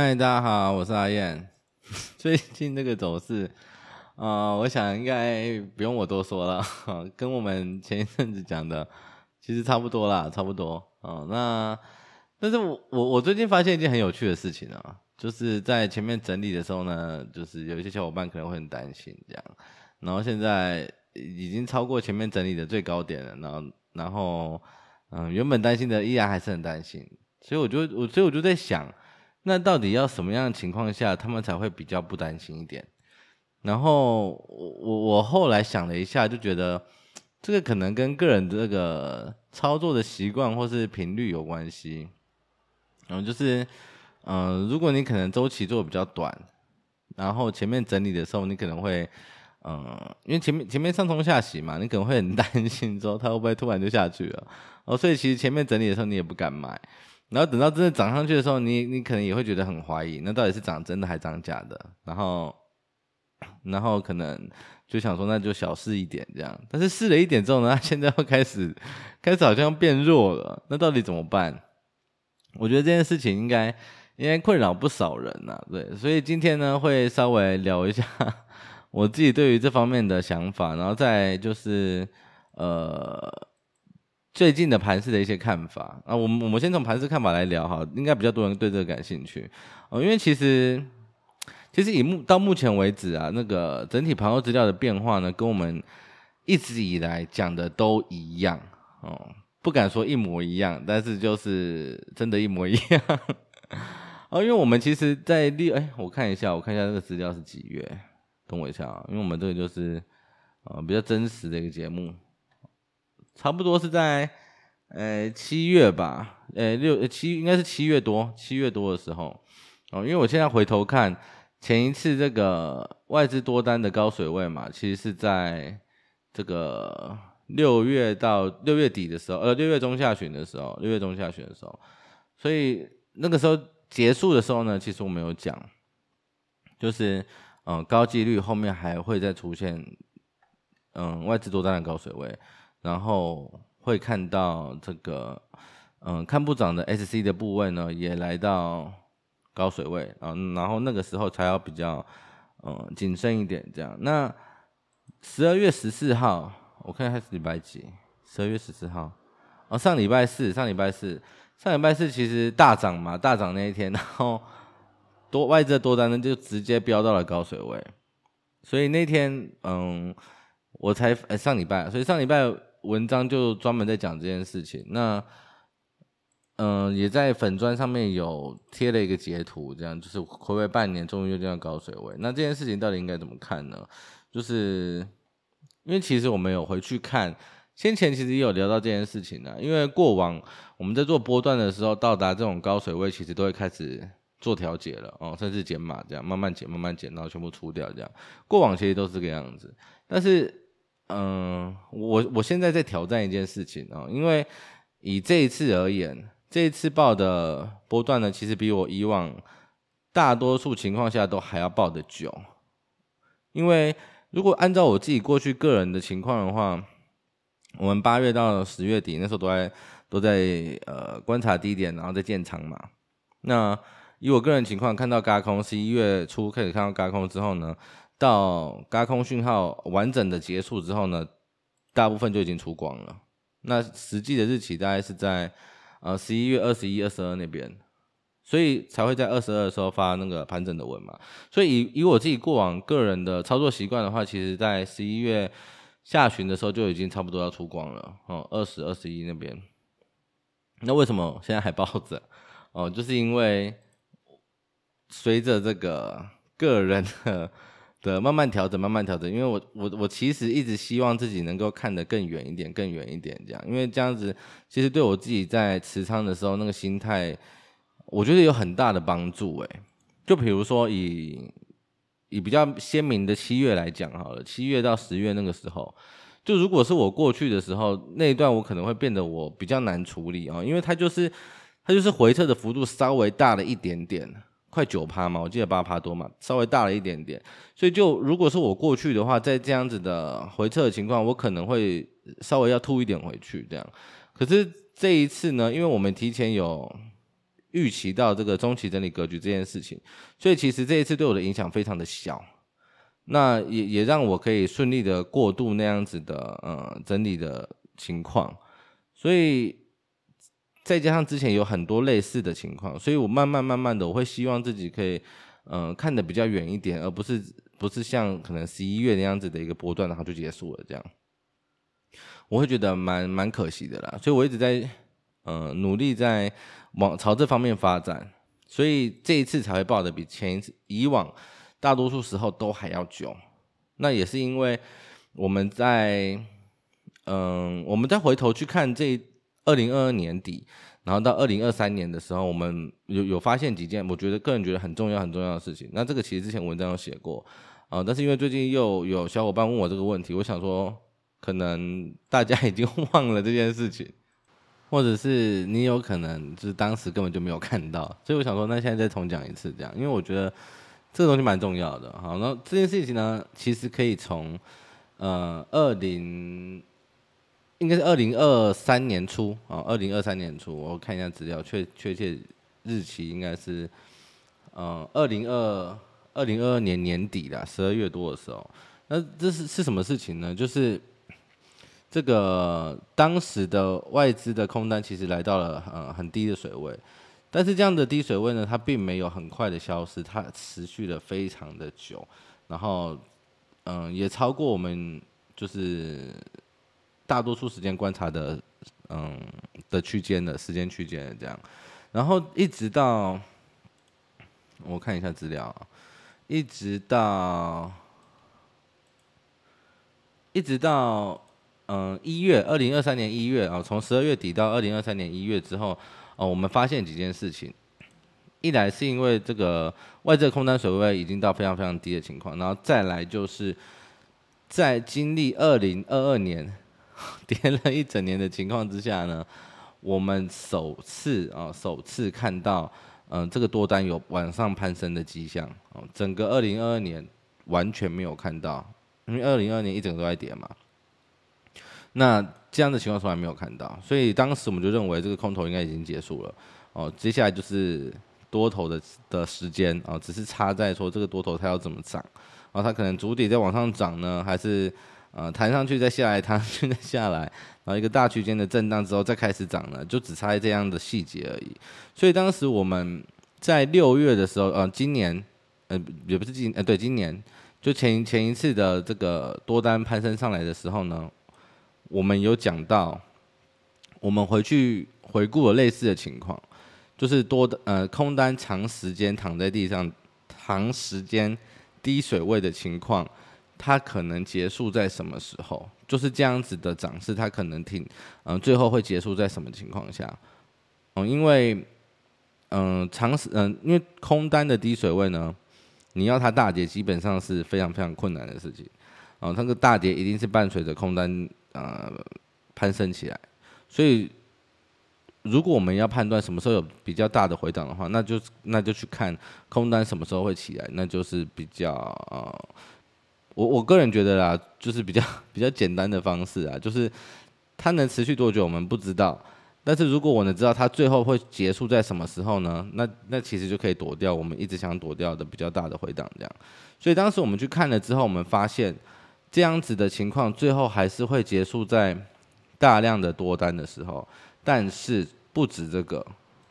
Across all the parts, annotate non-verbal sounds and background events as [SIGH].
嗨，大家好，我是阿燕。[LAUGHS] 最近这个走势，啊、呃，我想应该不用我多说了，[LAUGHS] 跟我们前一阵子讲的其实差不多啦，差不多。哦、那但是我我我最近发现一件很有趣的事情啊，就是在前面整理的时候呢，就是有一些小伙伴可能会很担心这样，然后现在已经超过前面整理的最高点了，然后然后嗯、原本担心的依然还是很担心。所以我就我所以我就在想，那到底要什么样的情况下，他们才会比较不担心一点？然后我我后来想了一下，就觉得这个可能跟个人这个操作的习惯或是频率有关系。然后就是，嗯、如果你可能周期做的比较短，然后前面整理的时候，你可能会，嗯、因为前面前面上冲下洗嘛，你可能会很担心说它会不会突然就下去了。哦，所以其实前面整理的时候你也不敢买。然后等到真的涨上去的时候，你你可能也会觉得很怀疑，那到底是涨真的还涨假的？然后，然后可能就想说那就小试一点这样。但是试了一点之后呢，[LAUGHS] 现在又开始开始好像变弱了。那到底怎么办？我觉得这件事情应该应该困扰不少人呐、啊。对，所以今天呢会稍微聊一下我自己对于这方面的想法，然后再就是呃。最近的盘市的一些看法。啊，我们我们先从盘市看法来聊哈，应该比较多人对这个感兴趣。哦，因为其实其实以目到目前为止啊，那个整体盘后资料的变化呢，跟我们一直以来讲的都一样。哦，不敢说一模一样，但是就是真的一模一样。[LAUGHS] 哦，因为我们其实在第哎，我看一下，我看一下这个资料是几月，等我一下啊，因为我们这个就是呃比较真实的一个节目。差不多是在，呃七月吧，呃六七应该是七月多，七月多的时候，哦，因为我现在回头看前一次这个外资多单的高水位嘛，其实是在这个六月到六月底的时候，呃六月中下旬的时候，六月中下旬的时候，所以那个时候结束的时候呢，其实我没有讲，就是嗯高几率后面还会再出现嗯外资多单的高水位。然后会看到这个，嗯，看不涨的 SC 的部位呢，也来到高水位啊，然后那个时候才要比较，嗯，谨慎一点这样。那十二月十四号，我看还是礼拜几？十二月十四号，哦，上礼拜四，上礼拜四，上礼拜四其实大涨嘛，大涨那一天，[LAUGHS] 然后多外资多单呢就直接飙到了高水位，所以那天，嗯，我才呃上礼拜，所以上礼拜。文章就专门在讲这件事情，那嗯、也在粉砖上面有贴了一个截图，这样就是回味半年，终于又这样高水位。那这件事情到底应该怎么看呢？就是因为其实我们有回去看，先前其实也有聊到这件事情的，因为过往我们在做波段的时候，到达这种高水位，其实都会开始做调节了哦，甚至减码这样，慢慢减，慢慢减，然后全部出掉这样。过往其实都是这个样子，但是。嗯，我我现在在挑战一件事情啊，因为以这一次而言，这一次报的波段呢，其实比我以往大多数情况下都还要报的久。因为如果按照我自己过去个人的情况的话，我们八月到十月底那时候都在都在呃观察低点，然后在建仓嘛。那以我个人情况，看到轧空，十一月初开始看到轧空之后呢，到高空讯号完整的结束之后呢，大部分就已经出光了。那实际的日期大概是在呃十一月二十一、二十二那边，所以才会在二十二的时候发那个盘整的文嘛。所以以以我自己过往个人的操作习惯的话，其实在十一月下旬的时候就已经差不多要出光了哦，二十二十一那边。那为什么现在还抱着？哦，就是因为随着这个个人的。的慢慢调整，慢慢调整，因为我我我其实一直希望自己能够看得更远一点，更远一点这样，因为这样子其实对我自己在持仓的时候那个心态，我觉得有很大的帮助诶。就比如说以以比较鲜明的七月来讲好了，七月到十月那个时候，就如果是我过去的时候那一段，我可能会变得我比较难处理啊，因为它就是它就是回撤的幅度稍微大了一点点。快九趴嘛，我记得八趴多嘛，稍微大了一点点，所以就如果是我过去的话，在这样子的回撤的情况，我可能会稍微要吐一点回去这样。可是这一次呢，因为我们提前有预期到这个中期整理格局这件事情，所以其实这一次对我的影响非常的小，那也也让我可以顺利的过渡那样子的呃整理的情况，所以再加上之前有很多类似的情况，所以我慢慢慢慢的我会希望自己可以嗯、看得比较远一点，而不是不是像可能十一月那样子的一个波段然后就结束了这样，我会觉得蛮蛮可惜的啦，所以我一直在嗯、呃、努力在。往朝这方面发展，所以这一次才会抱的比前一次以往大多数时候都还要久。那也是因为我们在嗯，我们再回头去看这二零二二年底，然后到二零二三年的时候，我们有有发现几件我觉得个人觉得很重要很重要的事情。那这个其实之前文章有写过啊，但是因为最近又有小伙伴问我这个问题，我想说可能大家已经忘了这件事情。[LAUGHS] 或者是你有可能就是当时根本就没有看到，所以我想说，那现在再重讲一次这样，因为我觉得这个东西蛮重要的。好，那这件事情呢，其实可以从呃二零应该是二零二三年初啊，二零二三年初，我看一下资料，确确切日期应该是呃二零二二零二二年年底啦，十二月多的时候。那这是是什么事情呢？就是。这个当时的外资的空单其实来到了呃很低的水位，但是这样的低水位呢，它并没有很快的消失，它持续了非常的久，然后嗯、也超过我们就是大多数时间观察的嗯的区间的时间区间这样，然后一直到我看一下资料，一直到一直到。嗯，一月二零二三年一月啊，从十二月底到二零二三年一月之后，哦，我们发现几件事情。一来是因为这个外资空单水位已经到非常非常低的情况，然后再来就是在经历二零二二年 [LAUGHS] 跌了一整年的情况之下呢，我们首次啊首次看到嗯这个多单有往上攀升的迹象。哦，整个二零二二年完全没有看到，因为二零二二年一整个都在跌嘛。那这样的情况从来没有看到，所以当时我们就认为这个空头应该已经结束了哦，接下来就是多头的的时间啊，只是差在说这个多头它要怎么涨，然后它可能主底再往上涨呢，还是呃弹上去再下来，弹上去再下来，然后一个大区间的震荡之后再开始涨呢，就只差这样的细节而已。所以当时我们在六月的时候，呃，今年呃也不是今呃对今年就前前一次的这个多单攀升上来的时候呢。我们有讲到，我们回去回顾了类似的情况，就是多的呃空单长时间躺在地上，长时间低水位的情况，它可能结束在什么时候？就是这样子的涨势，它可能挺嗯、最后会结束在什么情况下？嗯，因为嗯、呃、长时嗯、因为空单的低水位呢，你要它大跌，基本上是非常非常困难的事情。啊、呃，它个大跌一定是伴随着空单。呃，攀升起来，所以如果我们要判断什么时候有比较大的回档的话，那就那就去看空单什么时候会起来，那就是比较呃，我我个人觉得啦，就是比较比较简单的方式啊，就是它能持续多久我们不知道，但是如果我能知道它最后会结束在什么时候呢，那那其实就可以躲掉我们一直想躲掉的比较大的回档这样，所以当时我们去看了之后，我们发现。这样子的情况，最后还是会结束在大量的多单的时候。但是不止这个，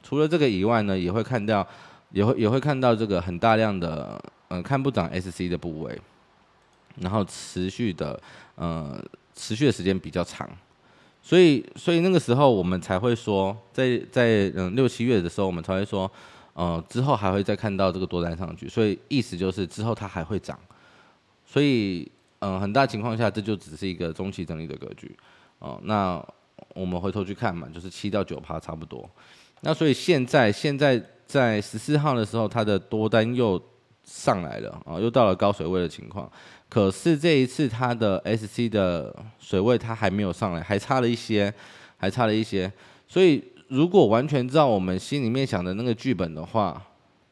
除了这个以外呢，也会看到，也会也会看到这个很大量的，嗯、呃，看不涨 SC 的部位，然后持续的，呃，持续的时间比较长。所以，所以那个时候我们才会说，在在嗯六七月的时候，我们才会说，呃，之后还会再看到这个多单上去。所以意思就是之后它还会涨。所以。嗯，很大情况下，这就只是一个中期整理的格局，哦，那我们回头去看嘛，就是七到九趴差不多。那所以现在，现在在十四号的时候，它的多单又上来了啊，又到了高水位的情况。可是这一次它的 SC 的水位它还没有上来，还差了一些，还差了一些。所以如果完全照我们心里面想的那个剧本的话，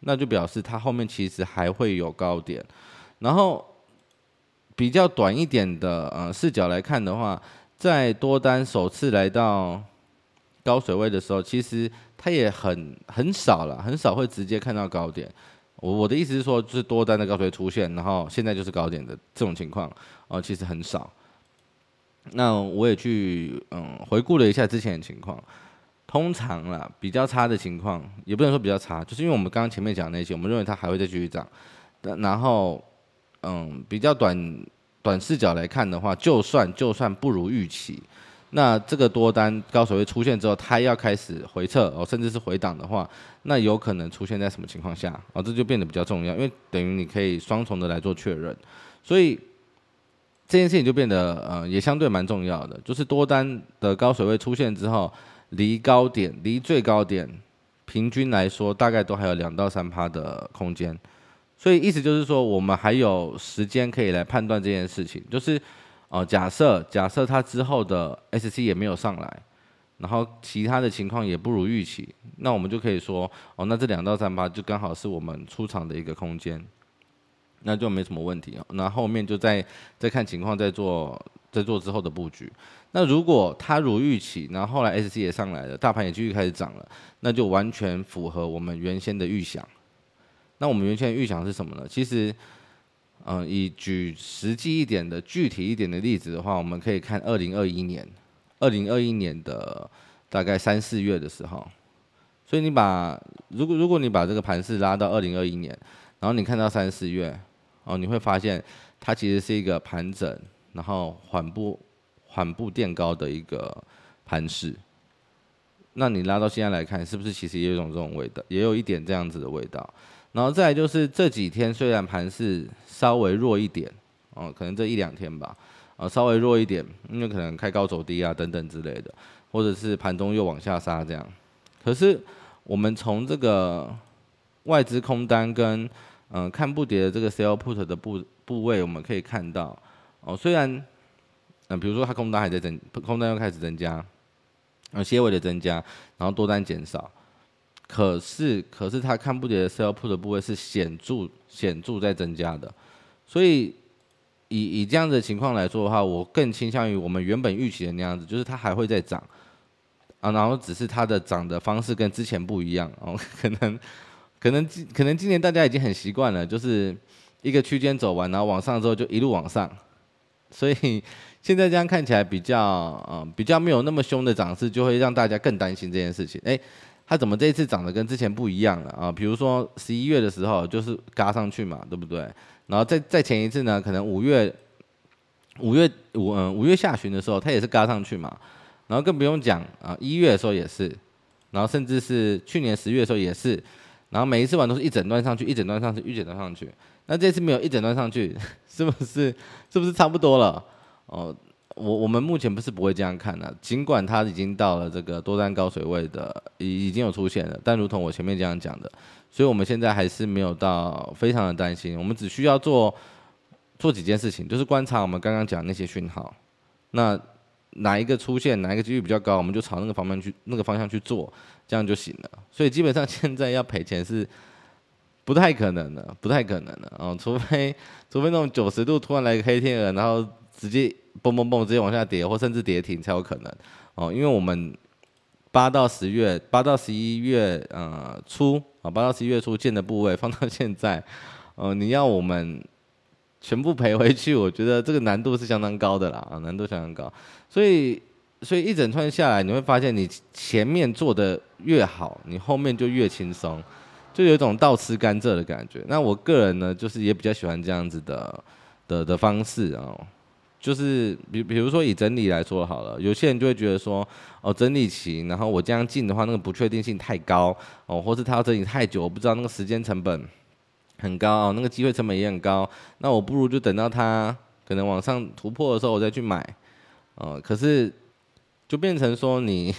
那就表示它后面其实还会有高点，然后。比较短一点的呃视角来看的话，在多单首次来到高水位的时候，其实它也很很少了，很少会直接看到高点。我我的意思是说，就是多单的高水出现，然后现在就是高点的这种情况，哦，其实很少。那我也去嗯回顾了一下之前的情况，通常啦比较差的情况，也不能说比较差，就是因为我们刚刚前面讲那些，我们认为它还会再继续涨。然后嗯比较短短视角来看的话，就算就算不如预期，那这个多单高水位出现之后，它要开始回撤哦，甚至是回档的话，那有可能出现在什么情况下？哦，这就变得比较重要，因为等于你可以双重的来做确认，所以。这件事情就变得呃也相对蛮重要的，就是多单的高水位出现之后，离高点离最高点平均来说大概都还有两到三趴的空间，所以意思就是说我们还有时间可以来判断这件事情，就是哦、假设假设它之后的 SC 也没有上来，然后其他的情况也不如预期，那我们就可以说哦那这两到三八就刚好是我们出场的一个空间。那就没什么问题哦，那后面就再再看情况，再做再做之后的布局。那如果它如预期，然后后来 SC 也上来了，大盘也继续开始涨了，那就完全符合我们原先的预想。那我们原先的预想是什么呢？其实，嗯、以举实际一点的、具体一点的例子的话，我们可以看二零二一年，二零二一年的大概三四月的时候。所以你把如果如果你把这个盘势拉到二零二一年，然后你看到三四月。哦，你会发现它其实是一个盘整，然后缓步缓步垫高的一个盘势。那你拉到现在来看，是不是其实也有一种这种味道，也有一点这样子的味道？然后再来就是这几天虽然盘势稍微弱一点，哦，可能这一两天吧，啊，稍微弱一点，因为可能开高走低啊等等之类的，或者是盘中又往下杀这样。可是我们从这个外资空单跟嗯，看不跌的这个 sell put 的部部位，我们可以看到，哦，虽然，嗯，比如说它空单还在增，空单又开始增加，呃，些微的增加，然后多单减少，可是，可是它看不跌的 sell put 的部位是显著显著在增加的，所以以以这样的情况来说的话，我更倾向于我们原本预期的那样子，就是它还会再涨，啊，然后只是它的涨的方式跟之前不一样，哦，[LAUGHS] 可能。可能今可能今年大家已经很习惯了，就是一个区间走完，然后往上之后就一路往上，所以现在这样看起来比较嗯比较没有那么凶的涨势，就会让大家更担心这件事情。哎，它怎么这一次涨得跟之前不一样了啊？比如说十一月的时候就是嘎上去嘛，对不对？然后再再前一次呢，可能五月五月五嗯五月下旬的时候，它也是嘎上去嘛。然后更不用讲啊，一月的时候也是，然后甚至是去年十月的时候也是。然后每一次玩都是一整段上去，一整段上去，一整段上去。那这次没有一整段上去，[LAUGHS] 是不是？是不是差不多了？哦，我我们目前不是不会这样看的，尽管它已经到了这个多单高水位的，已已经有出现了。但如同我前面这样讲的，所以我们现在还是没有到非常的担心。我们只需要做做几件事情，就是观察我们刚刚讲那些讯号。那哪一个出现，哪一个几率比较高，我们就朝那个方面去，那个方向去做。这样就行了，所以基本上现在要赔钱是不太可能的，不太可能的哦，除非除非那种九十度突然来个黑天鹅，然后直接蹦蹦蹦直接往下跌，或甚至跌停才有可能哦。因为我们八到十月，八到十一月呃初啊，八到十一月初建的部位 [LAUGHS] 放到现在，呃，你要我们全部赔回去，我觉得这个难度是相当高的啦，啊，难度相当高，所以。所以一整串下来，你会发现你前面做的越好，你后面就越轻松，就有一种倒吃甘蔗的感觉。那我个人呢，就是也比较喜欢这样子的的的方式哦，就是比比如说以整理来说好了，有些人就会觉得说，哦，整理期，然后我这样进的话，那个不确定性太高哦，或是他要整理太久，我不知道那个时间成本很高哦，那个机会成本也很高，那我不如就等到它可能往上突破的时候，我再去买，哦，可是。就变成说你，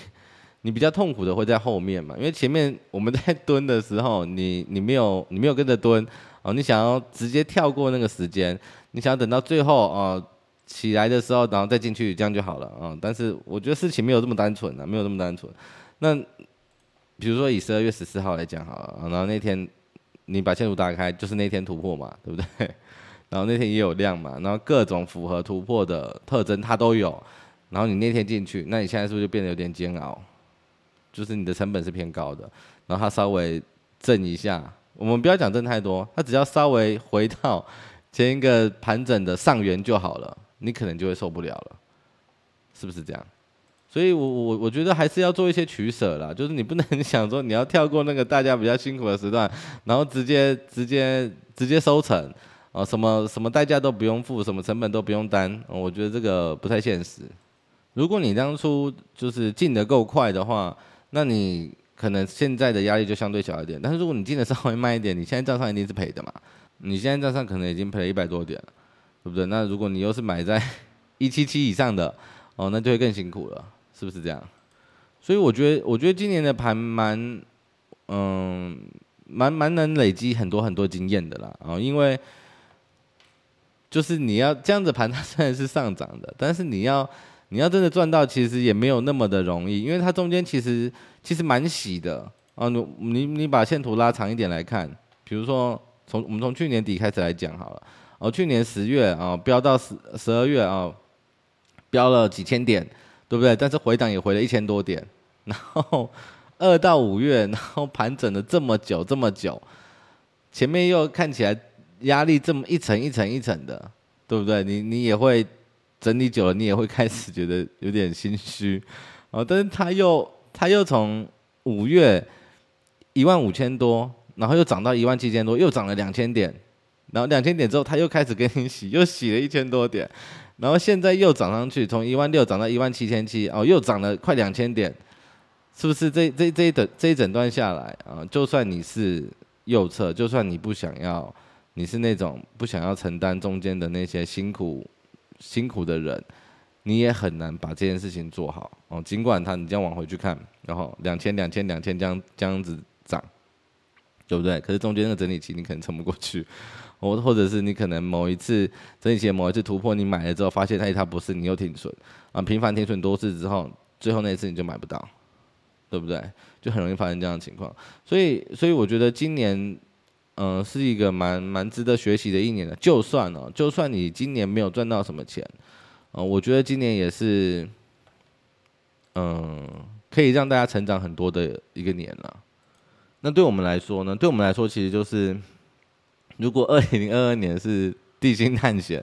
你比较痛苦的会在后面嘛，因为前面我们在蹲的时候，你你没有你没有跟着蹲哦，你想要直接跳过那个时间，你想要等到最后哦起来的时候，然后再进去，这样就好了啊。但是我觉得事情没有这么单纯啊，没有这么单纯。那比如说以十二月十四号来讲好了，然后那天你把线图打开，就是那天突破嘛，对不对？[LAUGHS] 然后那天也有量嘛，然后各种符合突破的特征它都有。然后你那天进去，那你现在是不是就变得有点煎熬？就是你的成本是偏高的，然后它稍微震一下，我们不要讲震太多，它只要稍微回到前一个盘整的上缘就好了，你可能就会受不了了，是不是这样？所以我，我我觉得还是要做一些取舍啦，就是你不能 [LAUGHS] 想说你要跳过那个大家比较辛苦的时段，然后直接直接直接收成，啊，什么什么代价都不用付，什么成本都不用担，我觉得这个不太现实。如果你当初就是进得够快的话，那你可能现在的压力就相对小一点。但是如果你进得稍微慢一点，你现在账上一定是赔的嘛，你现在账上可能已经赔了一百多点了，对不对？那如果你又是买在 [LAUGHS] 一七七以上的，哦，那就会更辛苦了。是不是这样？所以我觉得，我觉得今年的盘蛮，嗯，蛮蛮能累积很多很多经验的啦。哦，因为就是你要这样子盘，它虽然是上涨的，但是你要你要真的赚到，其实也没有那么的容易，因为它中间其实其实蛮洗的。哦，你你你把线图拉长一点来看，比如说从我们从去年底开始来讲好了。哦，去年十月啊，飙到十十二月啊，飙了几千点。对不对？但是回档也回了一千多点，然后 [LAUGHS] 二到五月，然后盘整了这么久这么久，前面又看起来压力这么一层一层一层的，对不对？你你也会整理久了，你也会开始觉得有点心虚，哦，但是他又他又从五月一万五千多，然后又涨到一万七千多，又涨了两千点，然后两千点之后，他又开始给你洗，[LAUGHS] 又洗了一千多点。然后现在又涨上去，从一万六涨到一万七千七，哦，又涨了快两千点，是不是这？这这一整这一整段下来啊，就算你是右侧，就算你不想要，你是那种不想要承担中间的那些辛苦辛苦的人，你也很难把这件事情做好哦。尽管他你这样往回去看，然后两千两千两千这样这样子，对不对？可是中间那个整理期你可能撑不过去。或或者是你可能某一次整理期某一次突破，你买了之后发现它它不是，你又停损啊，频繁停损多次之后，最后那一次你就买不到，对不对？就很容易发生这样的情况。所以所以我觉得今年嗯、是一个蛮蛮值得学习的一年的。就算哦，就算你今年没有赚到什么钱，嗯、我觉得今年也是嗯、可以让大家成长很多的一个年了。那对我们来说呢？对我们来说其实就是。如果二零二二年是地心探险，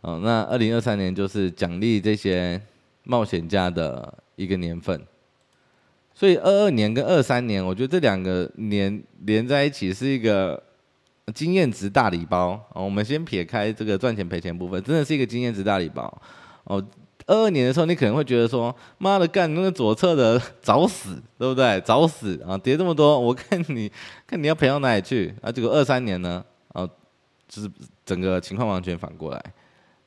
哦，那二零二三年就是奖励这些冒险家的一个年份。所以二二年跟二三年，我觉得这两个年连在一起是一个经验值大礼包。哦，我们先撇开这个赚钱赔钱部分，真的是一个经验值大礼包。哦，二二年的时候，你可能会觉得说，妈的，干那个左侧的找死，对不对？找死啊，跌这么多，我看你 [LAUGHS] 看你要赔到哪里去啊？结果二三年呢？啊，就是整个情况完全反过来，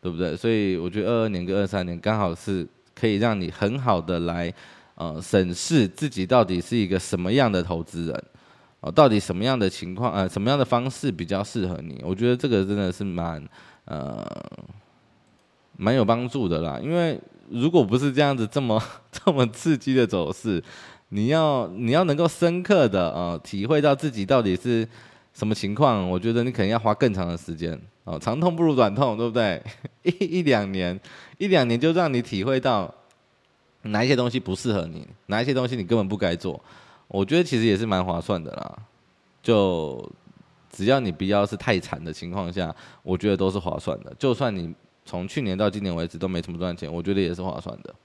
对不对？所以我觉得二二年跟二三年刚好是可以让你很好的来呃审视自己到底是一个什么样的投资人，哦，到底什么样的情况呃什么样的方式比较适合你？我觉得这个真的是蛮呃蛮有帮助的啦。因为如果不是这样子这么 [LAUGHS] 这么刺激的走势，你要你要能够深刻的呃体会到自己到底是。什么情况？我觉得你可能要花更长的时间哦，长痛不如短痛，对不对？[LAUGHS] 一一两年，一两年就让你体会到哪一些东西不适合你，哪一些东西你根本不该做。我觉得其实也是蛮划算的啦。就只要你不要是太惨的情况下，我觉得都是划算的。就算你从去年到今年为止都没怎么赚钱，我觉得也是划算的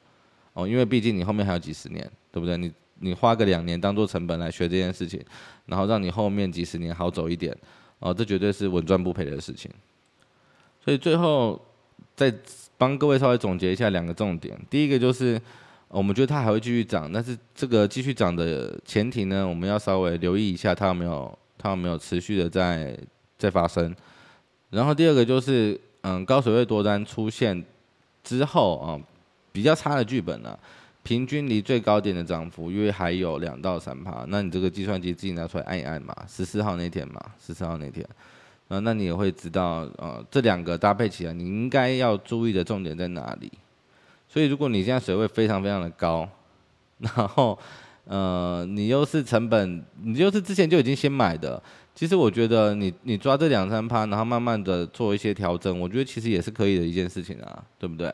哦，因为毕竟你后面还有几十年，对不对？你。你花个两年当做成本来学这件事情，然后让你后面几十年好走一点，哦，这绝对是稳赚不赔的事情。所以最后再帮各位稍微总结一下两个重点。第一个就是我们觉得它还会继续涨，但是这个继续涨的前提呢，我们要稍微留意一下它有没有它有没有持续的在在发生。然后第二个就是嗯，高水位多单出现之后啊，比较差的剧本呢、平均离最高点的涨幅约还有两到三趴，那你这个计算机自己拿出来按一按嘛，十四号那天嘛，十四号那天，啊，那你也会知道，呃，这两个搭配起来，你应该要注意的重点在哪里？所以如果你现在水位非常非常的高，然后，呃，你又是成本，你又是之前就已经先买的，其实我觉得你你抓这两三趴，然后慢慢的做一些调整，我觉得其实也是可以的一件事情啊，对不对？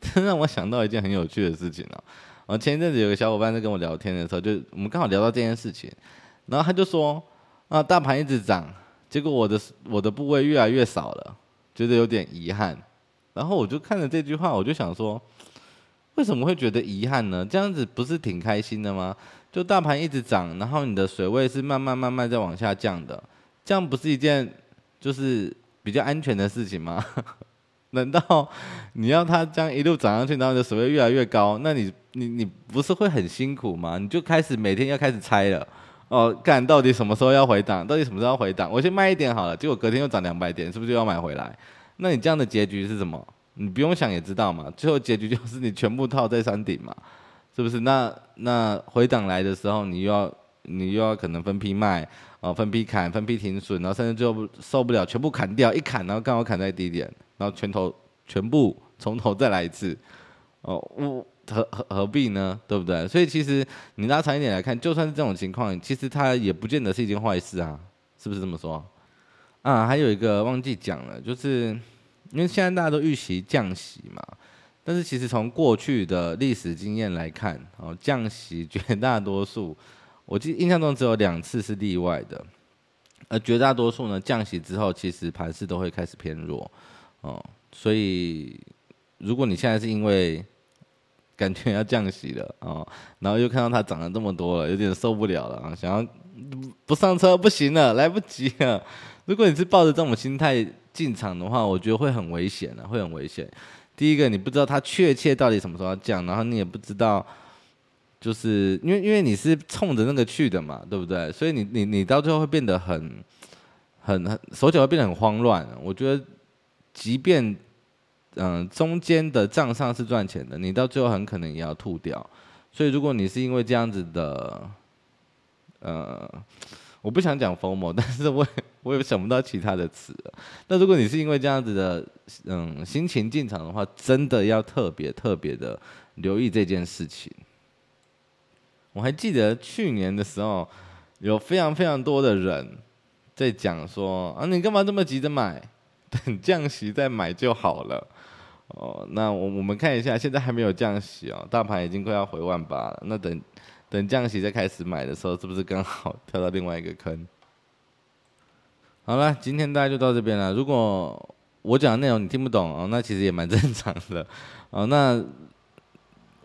这 [LAUGHS] 让我想到一件很有趣的事情哦，啊，前一阵子有个小伙伴在跟我聊天的时候，就我们刚好聊到这件事情，然后他就说啊，大盘一直涨，结果我的我的部位越来越少了，觉得有点遗憾。然后我就看了这句话，我就想说，为什么会觉得遗憾呢？这样子不是挺开心的吗？就大盘一直涨，然后你的水位是慢慢慢慢在往下降的，这样不是一件就是比较安全的事情吗？[LAUGHS] 难道你要它这样一路涨上去，然后你的水位越来越高，那你你你不是会很辛苦吗？你就开始每天要开始猜了哦，看到底什么时候要回档，到底什么时候要回档？我先卖一点好了，结果隔天又涨两百点，是不是就要买回来？那你这样的结局是什么？你不用想也知道嘛，最后结局就是你全部套在山顶嘛，是不是？那那回档来的时候，你又要你又要可能分批卖哦，分批砍，分批停损，然后甚至最后受不了，全部砍掉，一砍然后刚好砍在低点。然后全头全部从头再来一次，哦，我何何何必呢？对不对？所以其实你拉长一点来看，就算是这种情况，其实它也不见得是一件坏事啊，是不是这么说？啊，还有一个忘记讲了，就是因为现在大家都预期降息嘛，但是其实从过去的历史经验来看，哦，降息绝大多数，[LAUGHS] 我记印象中只有两次是例外的，而绝大多数呢，降息之后，其实盘势都会开始偏弱。哦，所以如果你现在是因为感觉要降息了哦，然后又看到它涨了这么多了，有点受不了了啊，想要不上车不行了，来不及了。如果你是抱着这种心态进场的话，我觉得会很危险的，会很危险。第一个，你不知道它确切到底什么时候要降，然后你也不知道，就是因为因为你是冲着那个去的嘛，对不对？所以你你你到最后会变得很很很手脚会变得很慌乱。我觉得。即便，嗯、中间的账上是赚钱的，你到最后很可能也要吐掉。所以，如果你是因为这样子的，呃，我不想讲 FOMO，但是我我也想不到其他的词。那如果你是因为这样子的，嗯，心情进场的话，真的要特别特别的留意这件事情。我还记得去年的时候，有非常非常多的人在讲说啊，你干嘛这么急着买？等降息再买就好了哦。那我我们看一下，现在还没有降息哦，大盘已经快要回万八了。那等等降息再开始买的时候，是不是刚好 [LAUGHS] 跳到另外一个坑？好了，今天大家就到这边了。如果我讲的内容你听不懂哦，那其实也蛮 [LAUGHS] 正常的哦。那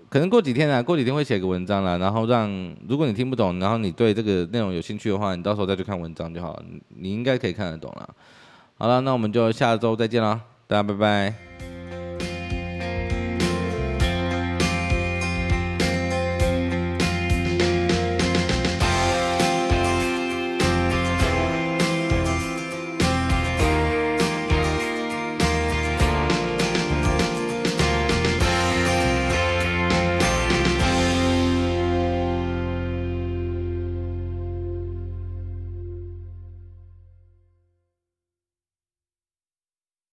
可能过几天啊，过几天会写个文章啦，然后让如果你听不懂，然后你对这个内容有兴趣的话，你到时候再去看文章就好了。你应该可以看得懂了。好了，那我们就下周再见了，大家拜拜。